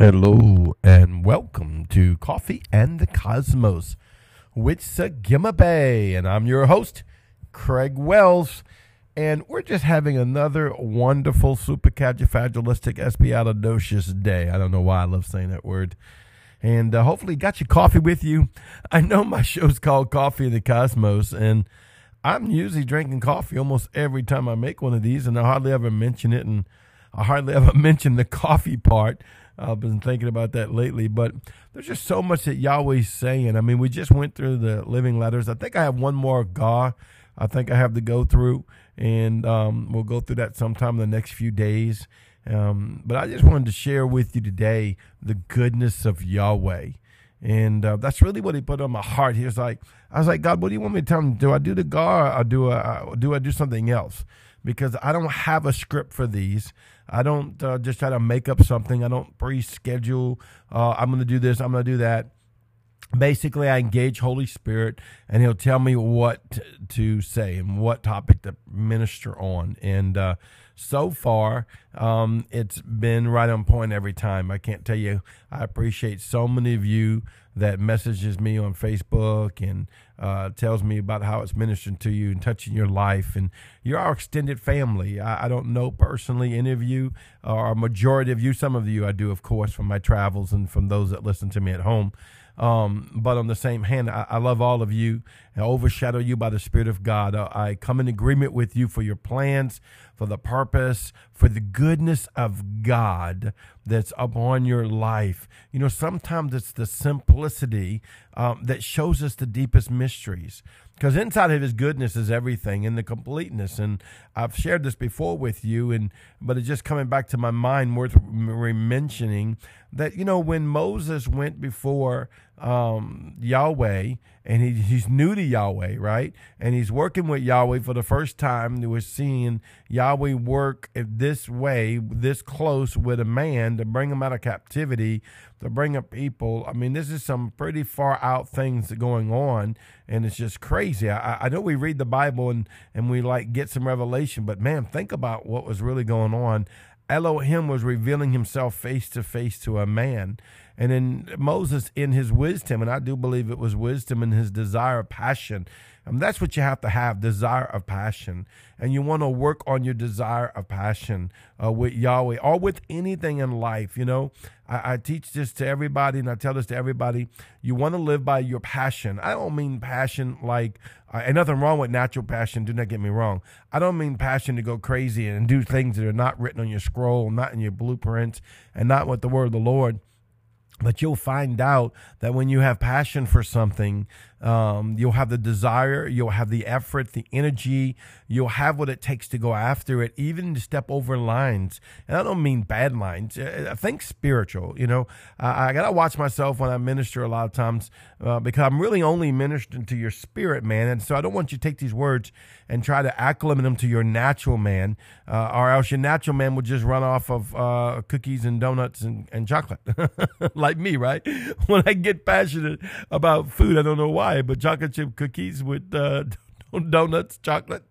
Hello and welcome to Coffee and the Cosmos with Sagima Bay. And I'm your host, Craig Wells. And we're just having another wonderful supercalifragilistic espialidocious day. I don't know why I love saying that word. And uh, hopefully got your coffee with you. I know my show's called Coffee and the Cosmos, and I'm usually drinking coffee almost every time I make one of these, and I hardly ever mention it, and I hardly ever mention the coffee part I've been thinking about that lately, but there's just so much that Yahweh's saying. I mean, we just went through the living letters. I think I have one more Ga. I think I have to go through, and um, we'll go through that sometime in the next few days. Um, but I just wanted to share with you today the goodness of Yahweh. And uh, that's really what he put on my heart. He was like, I was like, God, what do you want me to tell him? Do I do the Ga or do I, do I do something else? Because I don't have a script for these. I don't uh, just try to make up something. I don't pre-schedule. Uh, I'm going to do this. I'm going to do that. Basically, I engage Holy Spirit, and He'll tell me what to say and what topic to minister on. And uh, so far, um, it's been right on point every time. I can't tell you. I appreciate so many of you that messages me on Facebook and uh, tells me about how it's ministering to you and touching your life. And you're our extended family. I, I, don't know personally any of you, or a majority of you. Some of you I do, of course, from my travels and from those that listen to me at home. Um, but on the same hand, I, I, love all of you and overshadow you by the Spirit of God. Uh, I come in agreement with you for your plans, for the purpose, for the goodness of God that's upon your life. You know, sometimes it's the simplicity um, that shows us the deepest mysteries because inside of his goodness is everything and the completeness and i've shared this before with you and but it's just coming back to my mind worth mentioning that you know when moses went before um, yahweh and he, he's new to yahweh right and he's working with yahweh for the first time we're seeing yahweh work this way this close with a man to bring him out of captivity to bring up people. I mean, this is some pretty far out things going on, and it's just crazy. I, I know we read the Bible and, and we like get some revelation, but man, think about what was really going on. Elohim was revealing himself face to face to a man. And then Moses, in his wisdom, and I do believe it was wisdom and his desire, of passion, and that's what you have to have desire of passion. And you want to work on your desire of passion uh, with Yahweh or with anything in life. You know, I, I, teach this to everybody and I tell this to everybody. You want to live by your passion. I don't mean passion like, uh, and nothing wrong with natural passion. Do not get me wrong. I don't mean passion to go crazy and do things that are not written on your scroll, not in your blueprints, and not with the word of the Lord. But you'll find out that when you have passion for something, um, you'll have the desire, you'll have the effort, the energy, you'll have what it takes to go after it, even to step over lines. And I don't mean bad lines. I think spiritual. You know, I, I got to watch myself when I minister a lot of times uh, because I'm really only ministering to your spirit, man. And so I don't want you to take these words and try to acclimate them to your natural man, uh, or else your natural man would just run off of uh, cookies and donuts and, and chocolate, like me, right? When I get passionate about food, I don't know why but chocolate chip cookies with uh, donuts, chocolate,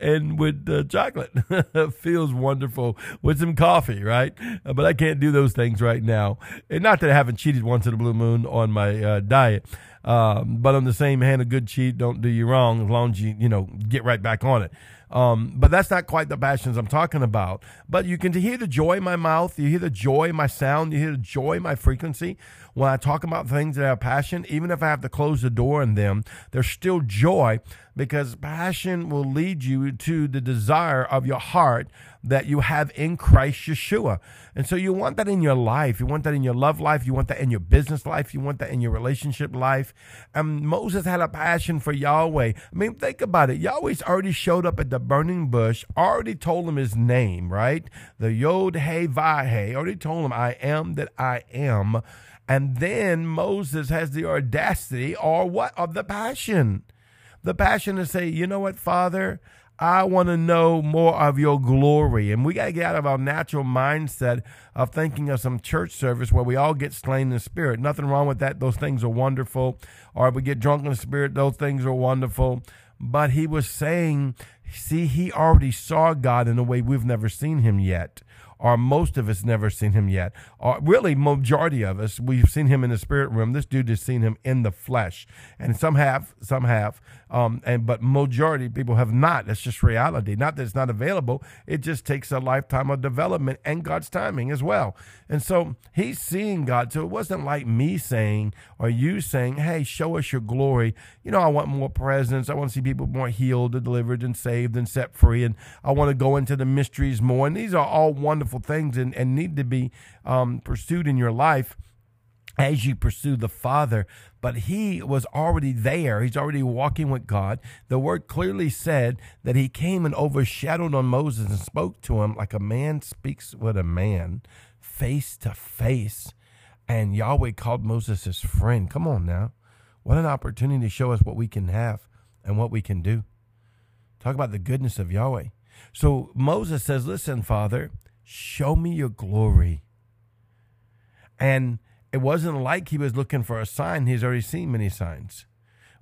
and with uh, chocolate feels wonderful with some coffee, right? Uh, but I can't do those things right now. And not that I haven't cheated once in a blue moon on my uh, diet, um, but on the same hand, a good cheat don't do you wrong as long as you you know get right back on it. Um, but that's not quite the passions I'm talking about. But you can hear the joy in my mouth. You hear the joy in my sound. You hear the joy in my frequency. When I talk about things that have passion, even if I have to close the door on them, there's still joy because passion will lead you to the desire of your heart that you have in Christ Yeshua. And so you want that in your life. You want that in your love life. You want that in your business life. You want that in your relationship life. And Moses had a passion for Yahweh. I mean, think about it. Yahweh's already showed up at the burning bush, already told him his name, right? The Yod He Vah already told him, I am that I am. And then Moses has the audacity or what of the passion. The passion to say, you know what, Father, I want to know more of your glory. And we got to get out of our natural mindset of thinking of some church service where we all get slain in the spirit. Nothing wrong with that. Those things are wonderful. Or if we get drunk in the spirit, those things are wonderful. But he was saying, see, he already saw God in a way we've never seen him yet or most of us never seen him yet. Or really, majority of us, we've seen him in the spirit realm. This dude has seen him in the flesh. And some have, some have. Um, and but majority of people have not. That's just reality. Not that it's not available. It just takes a lifetime of development and God's timing as well. And so he's seeing God. So it wasn't like me saying or you saying, Hey, show us your glory. You know, I want more presence. I want to see people more healed and delivered and saved and set free. And I want to go into the mysteries more. And these are all wonderful things and, and need to be um, pursued in your life as you pursue the Father. But he was already there. He's already walking with God. The word clearly said that he came and overshadowed on Moses and spoke to him like a man speaks with a man face to face. And Yahweh called Moses his friend. Come on now. What an opportunity to show us what we can have and what we can do. Talk about the goodness of Yahweh. So Moses says, Listen, Father, show me your glory. And it wasn't like he was looking for a sign. He's already seen many signs.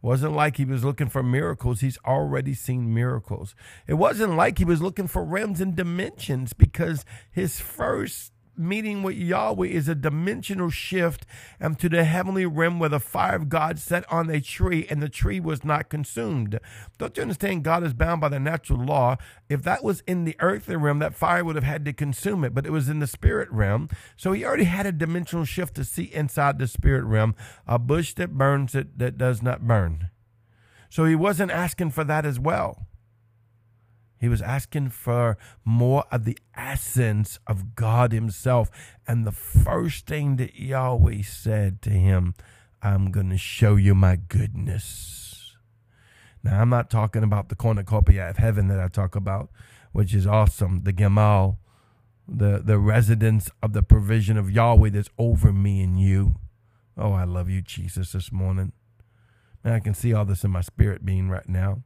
It wasn't like he was looking for miracles. He's already seen miracles. It wasn't like he was looking for realms and dimensions because his first meeting with Yahweh is a dimensional shift and to the heavenly realm where the fire of God set on a tree and the tree was not consumed. Don't you understand? God is bound by the natural law. If that was in the earthly realm, that fire would have had to consume it, but it was in the spirit realm. So he already had a dimensional shift to see inside the spirit realm a bush that burns it that does not burn. So he wasn't asking for that as well. He was asking for more of the essence of God Himself. And the first thing that Yahweh said to him, I'm going to show you my goodness. Now, I'm not talking about the cornucopia of heaven that I talk about, which is awesome, the Gimel, the, the residence of the provision of Yahweh that's over me and you. Oh, I love you, Jesus, this morning. Man, I can see all this in my spirit being right now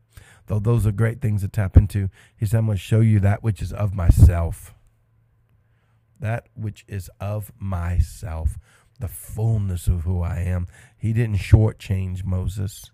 though those are great things to tap into. He said, I'm going to show you that which is of myself. That which is of myself, the fullness of who I am. He didn't shortchange Moses.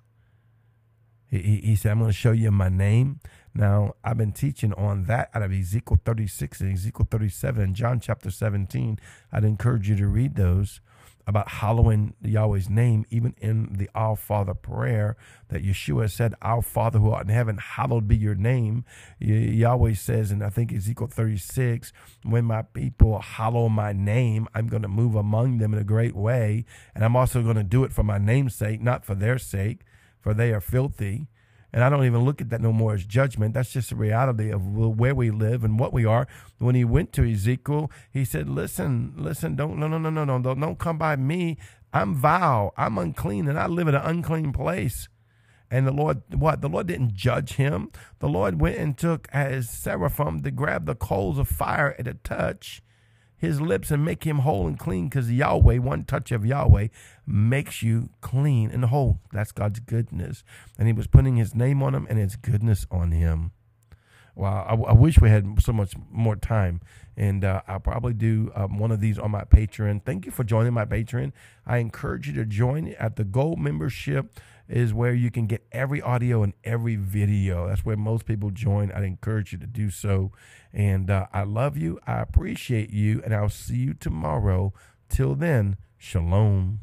He, he, he said, I'm going to show you my name. Now, I've been teaching on that out of Ezekiel 36 and Ezekiel 37 and John chapter 17. I'd encourage you to read those about hallowing Yahweh's name, even in the Our Father prayer that Yeshua said, Our Father who art in heaven, hallowed be your name. Yahweh says, and I think Ezekiel 36, when my people hallow my name, I'm going to move among them in a great way. And I'm also going to do it for my name's sake, not for their sake, for they are filthy. And I don't even look at that no more as judgment. That's just the reality of where we live and what we are. When he went to Ezekiel, he said, Listen, listen, don't, no, no, no, no, no, don't, don't come by me. I'm vile. I'm unclean and I live in an unclean place. And the Lord, what? The Lord didn't judge him. The Lord went and took as seraphim to grab the coals of fire at a touch his lips and make him whole and clean because Yahweh, one touch of Yahweh, makes you clean and whole. That's God's goodness. And he was putting his name on him and his goodness on him. Well, I, I wish we had so much more time. And uh, I'll probably do um, one of these on my Patreon. Thank you for joining my Patreon. I encourage you to join at the gold membership is where you can get every audio and every video. That's where most people join. I'd encourage you to do so. And uh, I love you. I appreciate you. And I'll see you tomorrow. Till then, shalom.